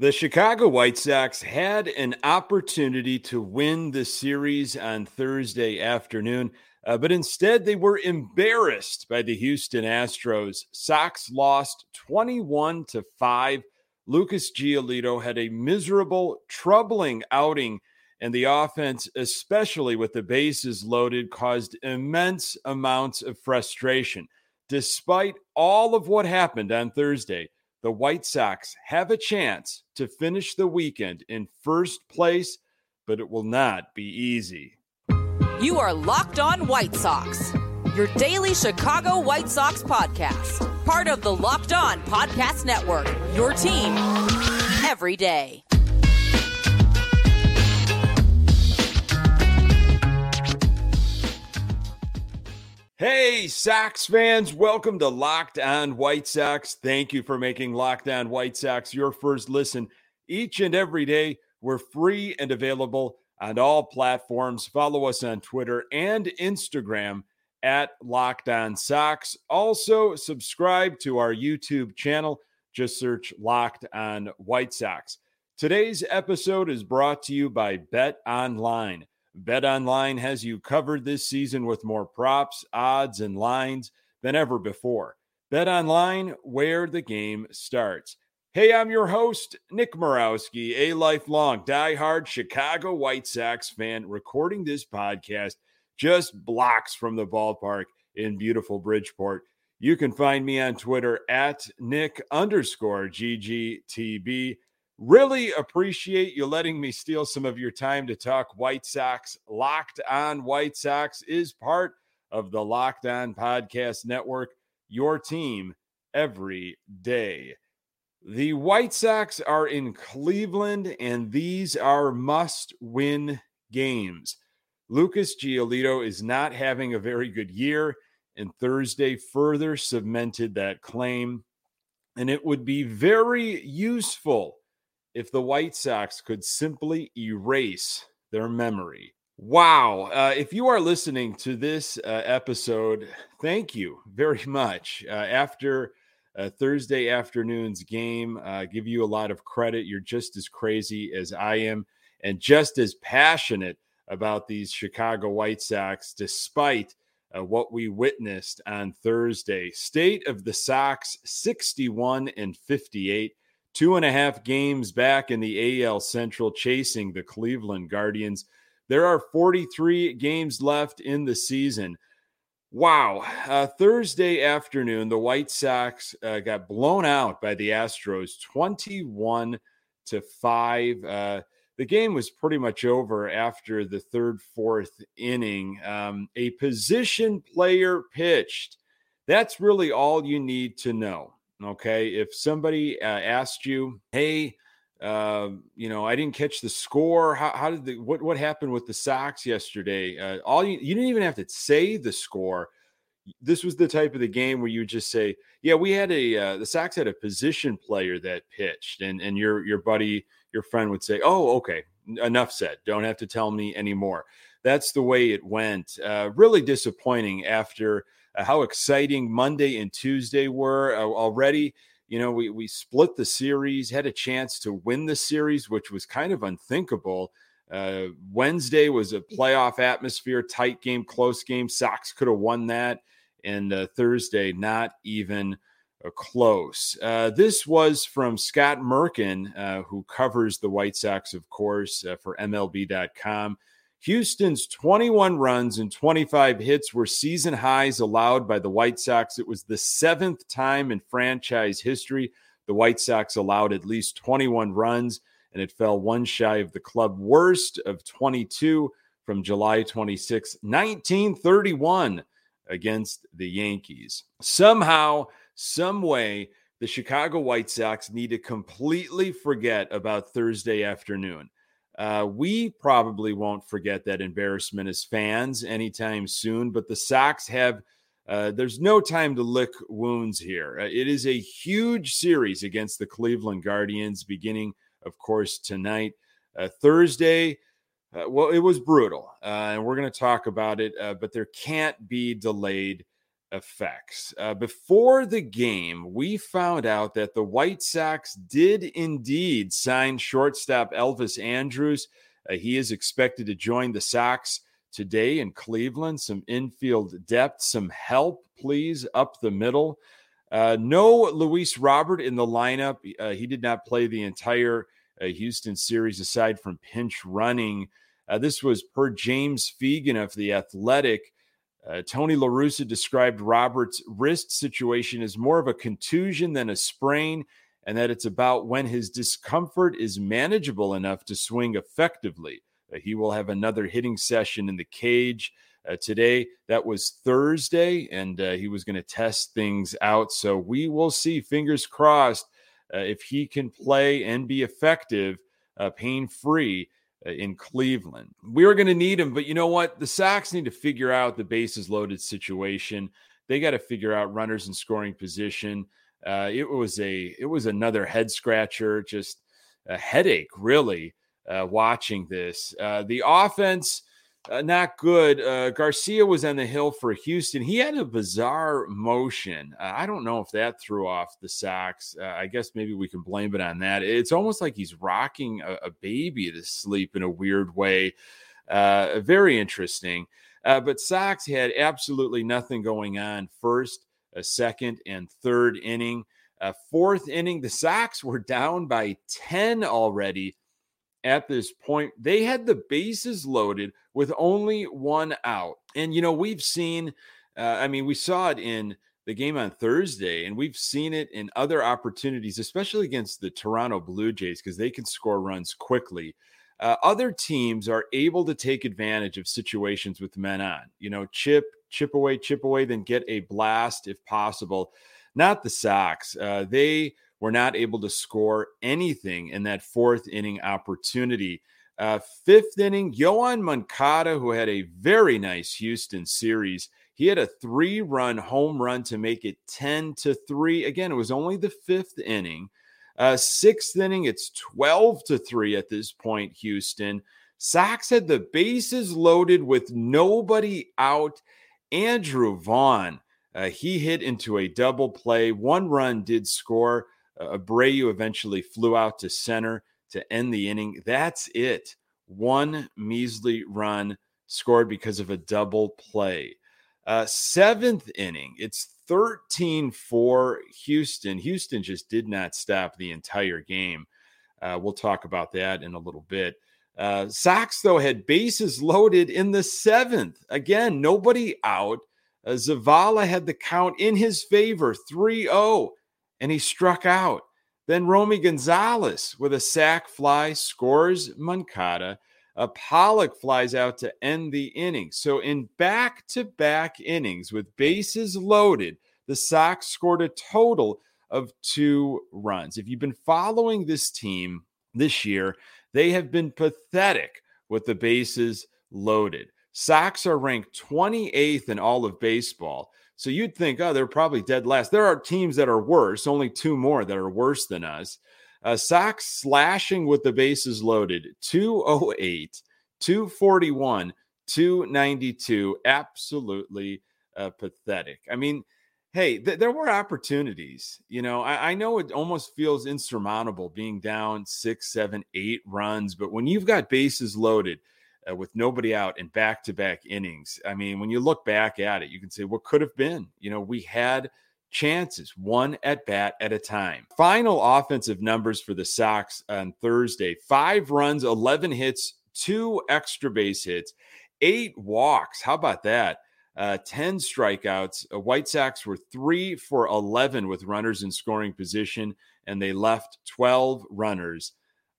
The Chicago White Sox had an opportunity to win the series on Thursday afternoon, uh, but instead they were embarrassed by the Houston Astros. Sox lost 21 to 5. Lucas Giolito had a miserable, troubling outing, and the offense, especially with the bases loaded, caused immense amounts of frustration. Despite all of what happened on Thursday, the White Sox have a chance to finish the weekend in first place, but it will not be easy. You are Locked On White Sox, your daily Chicago White Sox podcast, part of the Locked On Podcast Network, your team every day. Hey, Sox fans, welcome to Locked On White Sox. Thank you for making Locked On White Sox your first listen each and every day. We're free and available on all platforms. Follow us on Twitter and Instagram at Locked On Sox. Also, subscribe to our YouTube channel. Just search Locked On White Sox. Today's episode is brought to you by Bet Online. Bet Online has you covered this season with more props, odds, and lines than ever before. Bet Online, where the game starts. Hey, I'm your host, Nick Morawski, a lifelong diehard Chicago White Sox fan, recording this podcast just blocks from the ballpark in beautiful Bridgeport. You can find me on Twitter at Nick underscore GGTB. Really appreciate you letting me steal some of your time to talk White Sox. Locked on White Sox is part of the Locked On Podcast Network, your team every day. The White Sox are in Cleveland, and these are must win games. Lucas Giolito is not having a very good year, and Thursday further cemented that claim. And it would be very useful if the White Sox could simply erase their memory. Wow. Uh, if you are listening to this uh, episode, thank you very much. Uh, after Thursday afternoon's game, uh, give you a lot of credit. You're just as crazy as I am and just as passionate about these Chicago White Sox, despite uh, what we witnessed on Thursday. State of the Sox 61 and 58 two and a half games back in the AL Central, chasing the Cleveland Guardians. There are 43 games left in the season. Wow. Uh, Thursday afternoon, the White Sox uh, got blown out by the Astros 21 to 5. Uh, the game was pretty much over after the third, fourth inning. Um, a position player pitched. That's really all you need to know. Okay. If somebody uh, asked you, hey, uh, you know, I didn't catch the score. How, how, did the what what happened with the Sox yesterday? Uh, all you you didn't even have to say the score. This was the type of the game where you just say, "Yeah, we had a uh, the Sox had a position player that pitched," and and your your buddy, your friend would say, "Oh, okay, enough said. Don't have to tell me anymore." That's the way it went. Uh, really disappointing after uh, how exciting Monday and Tuesday were uh, already. You know, we, we split the series, had a chance to win the series, which was kind of unthinkable. Uh, Wednesday was a playoff atmosphere, tight game, close game. Sox could have won that. And uh, Thursday, not even uh, close. Uh, this was from Scott Merkin, uh, who covers the White Sox, of course, uh, for MLB.com. Houston's 21 runs and 25 hits were season highs allowed by the White Sox. It was the seventh time in franchise history the White Sox allowed at least 21 runs, and it fell one shy of the club worst of 22 from July 26, 1931, against the Yankees. Somehow, some way, the Chicago White Sox need to completely forget about Thursday afternoon. Uh, we probably won't forget that embarrassment as fans anytime soon, but the Sox have. Uh, there's no time to lick wounds here. Uh, it is a huge series against the Cleveland Guardians, beginning, of course, tonight. Uh, Thursday, uh, well, it was brutal, uh, and we're going to talk about it, but there can't be delayed effects. Uh, before the game, we found out that the White Sox did indeed sign shortstop Elvis Andrus. Uh, he is expected to join the Sox today in Cleveland. Some infield depth, some help, please, up the middle. Uh, no Luis Robert in the lineup. Uh, he did not play the entire uh, Houston series aside from pinch running. Uh, this was per James Fegan of The Athletic. Uh, Tony La Russa described Robert's wrist situation as more of a contusion than a sprain, and that it's about when his discomfort is manageable enough to swing effectively. Uh, he will have another hitting session in the cage uh, today. That was Thursday, and uh, he was going to test things out. So we will see, fingers crossed, uh, if he can play and be effective, uh, pain free in Cleveland. We are going to need him, but you know what? The Sox need to figure out the bases loaded situation. They got to figure out runners in scoring position. Uh, it was a it was another head scratcher, just a headache, really. Uh, watching this, uh, the offense uh, not good. Uh, Garcia was on the hill for Houston. He had a bizarre motion. Uh, I don't know if that threw off the Sox. Uh, I guess maybe we can blame it on that. It's almost like he's rocking a, a baby to sleep in a weird way. Uh, very interesting. Uh, but Sox had absolutely nothing going on first, a second, and third inning. fourth inning, the Sox were down by 10 already at this point. They had the bases loaded with only one out. And, you know, we've seen, uh, I mean, we saw it in the game on Thursday, and we've seen it in other opportunities, especially against the Toronto Blue Jays, because they can score runs quickly. Uh, other teams are able to take advantage of situations with men on, you know, chip, chip away, chip away, then get a blast if possible. Not the Sox. Uh, they were not able to score anything in that fourth inning opportunity. Uh, fifth inning, Yoan Moncada, who had a very nice Houston series, he had a three run home run to make it 10 to 3. Again, it was only the fifth inning. Uh, sixth inning, it's 12 to 3 at this point, Houston. Sox had the bases loaded with nobody out. Andrew Vaughn, uh, he hit into a double play. One run did score. Abreu eventually flew out to center to end the inning. That's it. One measly run scored because of a double play. Uh, seventh inning, it's 13 for Houston. Houston just did not stop the entire game. Uh, we'll talk about that in a little bit. Uh, Sox, though, had bases loaded in the seventh. Again, nobody out. Uh, Zavala had the count in his favor 3 0 and he struck out. Then Romy Gonzalez with a sac fly scores Moncada. AJ Pollock flies out to end the inning. So in back-to-back innings with bases loaded, the Sox scored a total of two runs. If you've been following this team this year, they have been pathetic with the bases loaded. Sox are ranked 28th in all of baseball. So you'd think, oh, they're probably dead last. There are teams that are worse, only two more that are worse than us. Uh, Sox slashing with the bases loaded 208, 241, 292. Absolutely uh, pathetic. I mean, hey, th- there were opportunities. You know, I-, I know it almost feels insurmountable being down six, seven, eight runs, but when you've got bases loaded, uh, with nobody out in back to back innings. I mean, when you look back at it, you can say, what could have been? You know, we had chances, one at bat at a time. Final offensive numbers for the Sox on Thursday five runs, 11 hits, two extra base hits, eight walks. How about that? Uh, 10 strikeouts. Uh, White Sox were three for 11 with runners in scoring position, and they left 12 runners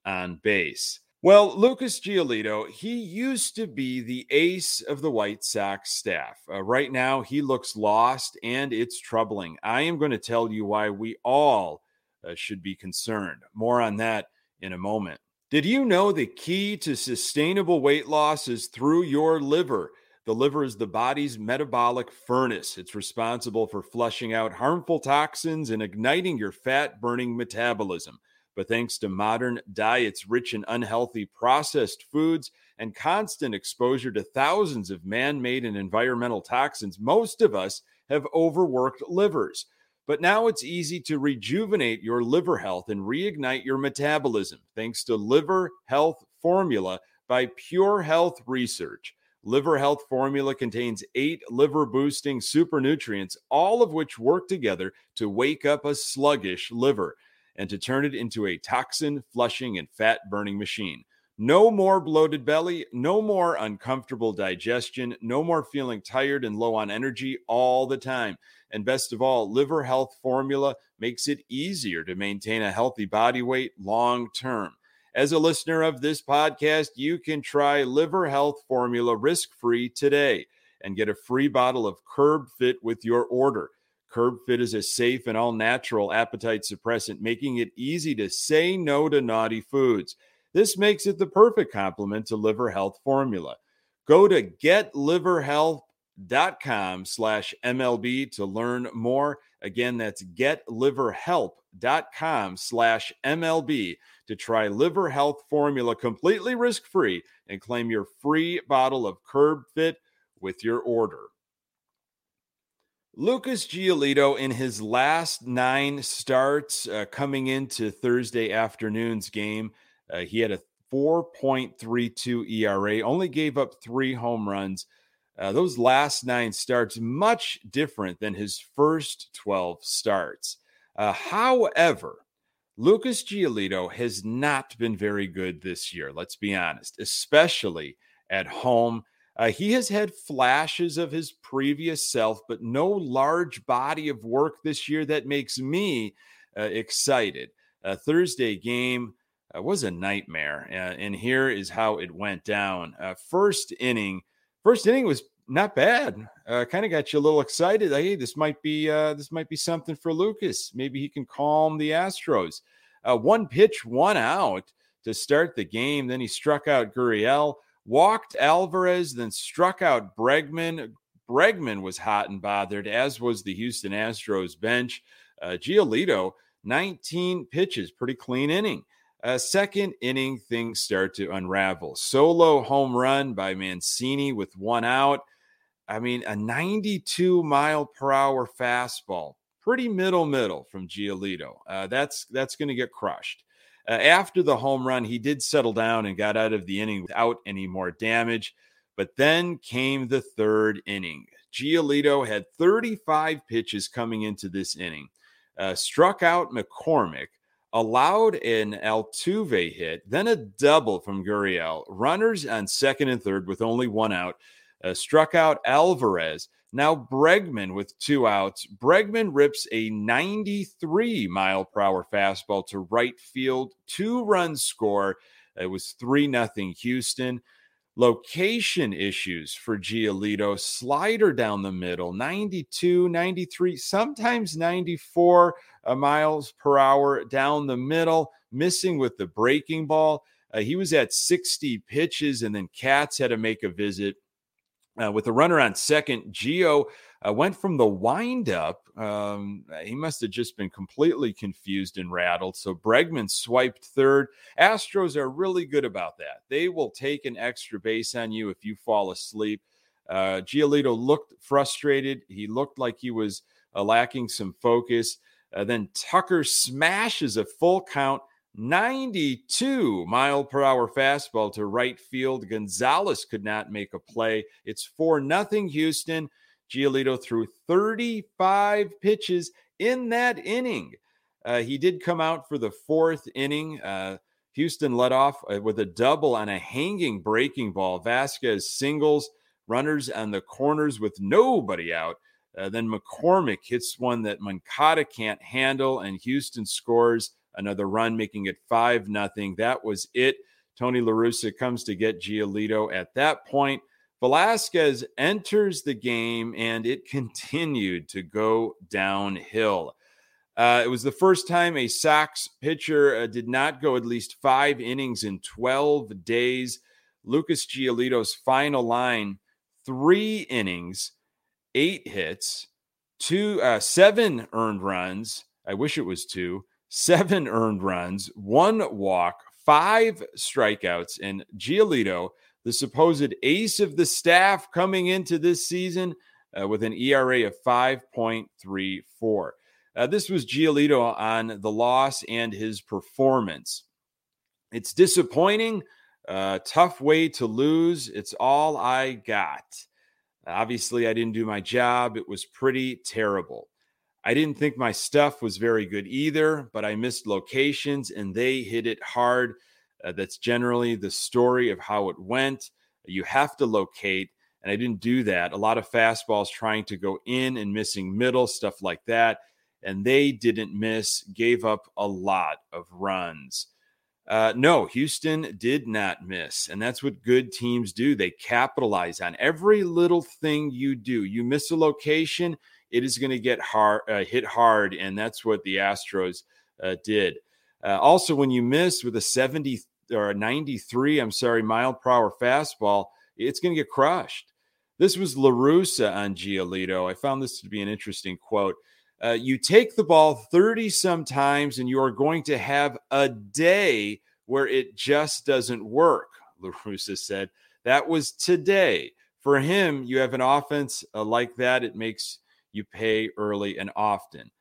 on base. Well, Lucas Giolito, he used to be the ace of the White Sox staff. Uh, right now, he looks lost and it's troubling. I am going to tell you why we all uh, should be concerned. More on that in a moment. Did you know the key to sustainable weight loss is through your liver? The liver is the body's metabolic furnace. It's responsible for flushing out harmful toxins and igniting your fat burning metabolism. But thanks to modern diets rich in unhealthy processed foods and constant exposure to thousands of man made and environmental toxins, most of us have overworked livers. But now it's easy to rejuvenate your liver health and reignite your metabolism thanks to Liver Health Formula by Pure Health Research. Liver Health Formula contains eight liver boosting super nutrients, all of which work together to wake up a sluggish liver and to turn it into a toxin flushing and fat burning machine. No more bloated belly, no more uncomfortable digestion, no more feeling tired and low on energy all the time. And best of all, Liver Health Formula makes it easier to maintain a healthy body weight long term. As a listener of this podcast, you can try Liver Health Formula risk free today and get a free bottle of Curb Fit with your order. Curb Fit is a safe and all natural appetite suppressant, making it easy to say no to naughty foods. This makes it the perfect complement to liver health formula. Go to getliverhealth.com slash MLB to learn more. Again, that's getliverhelp.com slash MLB to try liver health formula completely risk-free and claim your free bottle of Curb Fit with your order. Lucas Giolito in his last nine starts uh, coming into Thursday afternoon's game – uh, he had a 4.32 ERA, only gave up three home runs. Uh, those last nine starts, much different than his first 12 starts. Uh, however, Lucas Giolito has not been very good this year, let's be honest, especially at home. Uh, he has had flashes of his previous self, but no large body of work this year that makes me uh, excited. A Thursday game, uh, was a nightmare. Uh, and here is how it went down. Uh, first inning, first inning was not bad. Kind of got you a little excited. Hey, this might be this might be something for Lucas. Maybe he can calm the Astros. One pitch, one out to start the game. Then he struck out Gurriel, walked Alvarez, then struck out Bregman. Bregman was hot and bothered, as was the Houston Astros bench. Uh, Giolito, 19 pitches, pretty clean inning. Uh, second inning, things start to unravel. Solo home run by Mancini with one out. I mean, a 92 mile per hour fastball, pretty middle middle from Giolito. Uh, that's that's going to get crushed. Uh, after the home run, he did settle down and got out of the inning without any more damage. But then came the third inning. Giolito had 35 pitches coming into this inning, uh, struck out McCormick allowed an Altuve hit, then a double from Gurriel. Runners on second and third with only one out. Uh, struck out Alvarez. Now Bregman with two outs. Bregman rips a 93 mile per hour fastball to right field. Two run score. It was 3 nothing Houston. Location issues for Giolito. Slider down the middle, 92, 93, sometimes 94 uh, miles per hour down the middle, missing with the breaking ball. Uh, he was at 60 pitches, and then Katz had to make a visit. Uh, with the runner on second, Geo uh, went from the windup. Um, he must have just been completely confused and rattled. So Bregman swiped third. Astros are really good about that. They will take an extra base on you if you fall asleep. Uh, Giolito looked frustrated. He looked like he was uh, lacking some focus. Uh, then Tucker smashes a full count 92 mile per hour fastball to right field. Gonzalez could not make a play. It's 4 nothing Houston. Giolito threw 35 pitches in that inning. Uh, he did come out for the fourth inning. Uh, Houston led off uh, with a double on a hanging breaking ball. Vazquez singles, runners on the corners with nobody out. Uh, then McCormick hits one that Moncada can't handle, and Houston scores another run, making it 5 nothing. That was it. Tony La Russa comes to get Giolito at that point. Velasquez enters the game and it continued to go downhill. Uh, it was the first time a Sox pitcher uh, did not go at least five innings in 12 days. Lucas Giolito's final line three innings, eight hits, two, uh, seven earned runs. I wish it was two, seven earned runs, one walk, five strikeouts, and Giolito the supposed ace of the staff coming into this season, uh, with an ERA of 5.34. Uh, this was Giolito on the loss and his performance. It's disappointing. Uh, tough way to lose. It's all I got. Obviously, I didn't do my job. It was pretty terrible. I didn't think my stuff was very good either, but I missed locations and they hit it hard. Uh, that's generally the story of how it went. You have to locate, and I didn't do that. A lot of fastballs trying to go in and missing middle, stuff like that. And they didn't miss, gave up a lot of runs. Uh, no, Houston did not miss. And that's what good teams do. They capitalize on every little thing you do. You miss a location, it is going to get hard, uh, hit hard. And that's what the Astros uh, did. Uh, also, when you miss with a 70 or a 93, I'm sorry, mile per hour fastball, it's going to get crushed. This was La Russa on Giolito. I found this to be an interesting quote. Uh, you take the ball 30 sometimes, and you are going to have a day where it just doesn't work, La Russa said. That was today. For him, you have an offense uh, like that, it makes you pay early and often.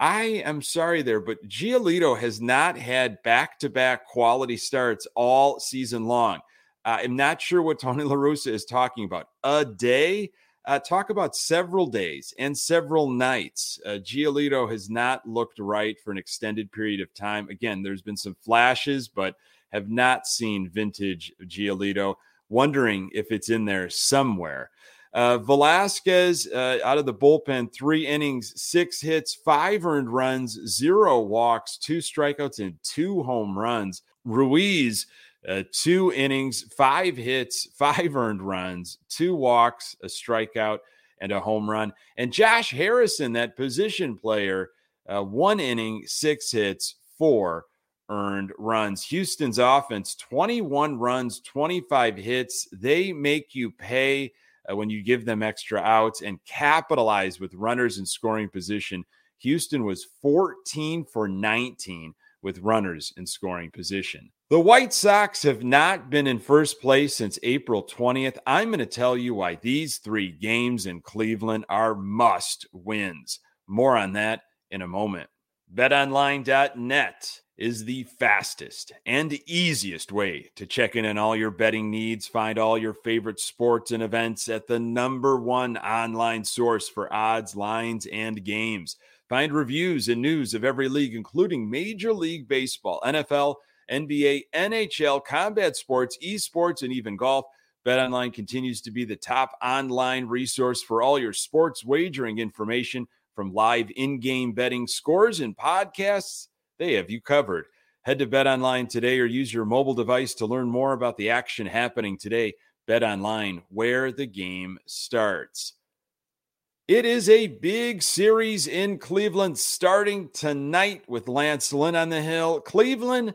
I am sorry there, but Giolito has not had back to back quality starts all season long. Uh, I'm not sure what Tony La Russa is talking about. A day? Uh, talk about several days and several nights. Uh, Giolito has not looked right for an extended period of time. Again, there's been some flashes, but have not seen vintage Giolito. Wondering if it's in there somewhere. Uh, Velasquez uh, out of the bullpen, three innings, six hits, five earned runs, zero walks, two strikeouts, and two home runs. Ruiz uh, two innings, five hits, five earned runs, two walks, a strikeout, and a home run. And Josh Harrison, that position player, uh, one inning, six hits, four earned runs. Houston's offense 21 runs, 25 hits. They make you pay uh, when you give them extra outs and capitalize with runners in scoring position. Houston was 14 for 19 with runners in scoring position. The White Sox have not been in first place since April 20th. I'm going to tell you why these three games in Cleveland are must wins. More on that in a moment. BetOnline.net is the fastest and easiest way to check in on all your betting needs. Find all your favorite sports and events at the number one online source for odds, lines, and games. Find reviews and news of every league, including Major League Baseball, NFL, NBA, NHL, combat sports, esports, and even golf. BetOnline continues to be the top online resource for all your sports wagering information from live in-game betting scores and podcasts. They have you covered. Head to BetOnline today or use your mobile device to learn more about the action happening today. BetOnline, where the game starts. It is a big series in Cleveland starting tonight with Lance Lynn on the hill. Cleveland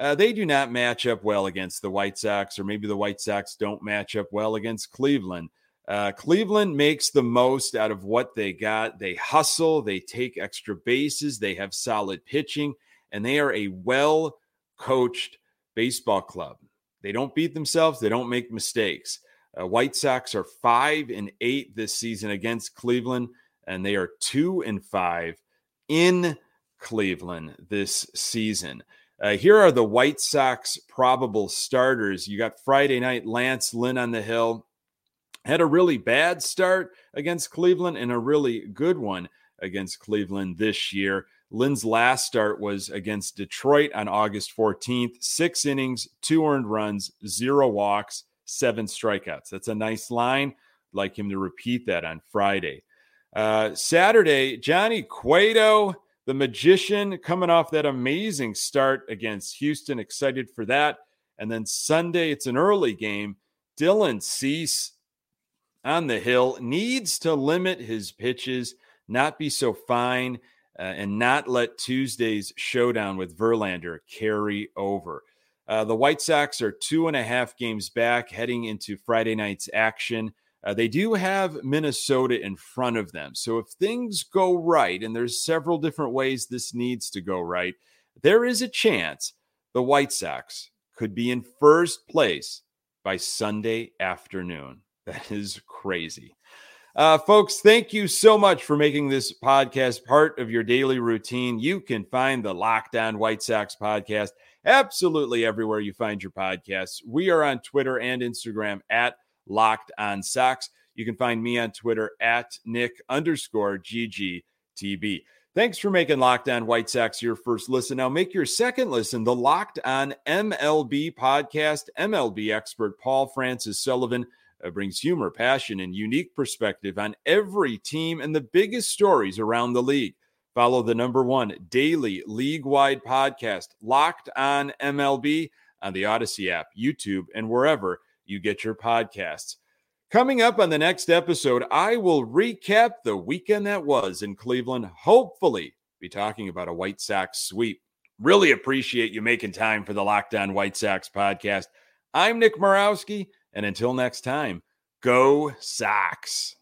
uh, they do not match up well against the White Sox, or maybe the White Sox don't match up well against Cleveland. Uh, Cleveland makes the most out of what they got. They hustle, they take extra bases, they have solid pitching, and they are a well coached baseball club. They don't beat themselves, they don't make mistakes. Uh, White Sox are five and eight this season against Cleveland, and they are two and five in Cleveland this season. Uh, here are the White Sox probable starters. You got Friday night Lance Lynn on the hill. Had a really bad start against Cleveland and a really good one against Cleveland this year. Lynn's last start was against Detroit on August 14th. Six innings, two earned runs, zero walks, seven strikeouts. That's a nice line. I'd like him to repeat that on Friday. Uh, Saturday, Johnny Cueto the magician coming off that amazing start against Houston. Excited for that. And then Sunday, it's an early game. Dylan Cease on the hill needs to limit his pitches, not be so fine, uh, and not let Tuesday's showdown with Verlander carry over. Uh, the White Sox are two and a half games back heading into Friday night's action. Uh, they do have Minnesota in front of them. So if things go right, and there's several different ways this needs to go right, there is a chance the White Sox could be in first place by Sunday afternoon. That is crazy. Uh, folks, thank you so much for making this podcast part of your daily routine. You can find the Locked On White Sox podcast absolutely everywhere you find your podcasts. We are on Twitter and Instagram at Locked On Sox. You can find me on Twitter at Nick underscore GGTB. Thanks for making Locked On White Sox your first listen. Now make your second listen the Locked On MLB podcast. MLB expert Paul Francis Sullivan uh, brings humor, passion, and unique perspective on every team and the biggest stories around the league. Follow the number one daily league wide podcast, Locked On MLB, on the Audacy app, YouTube, and wherever you get your podcasts. Coming up on the next episode, I will recap the weekend that was in Cleveland. Hopefully, be talking about a White Sox sweep. Really appreciate you making time for the Locked On White Sox podcast. I'm Nick Morawski, and until next time, go Sox.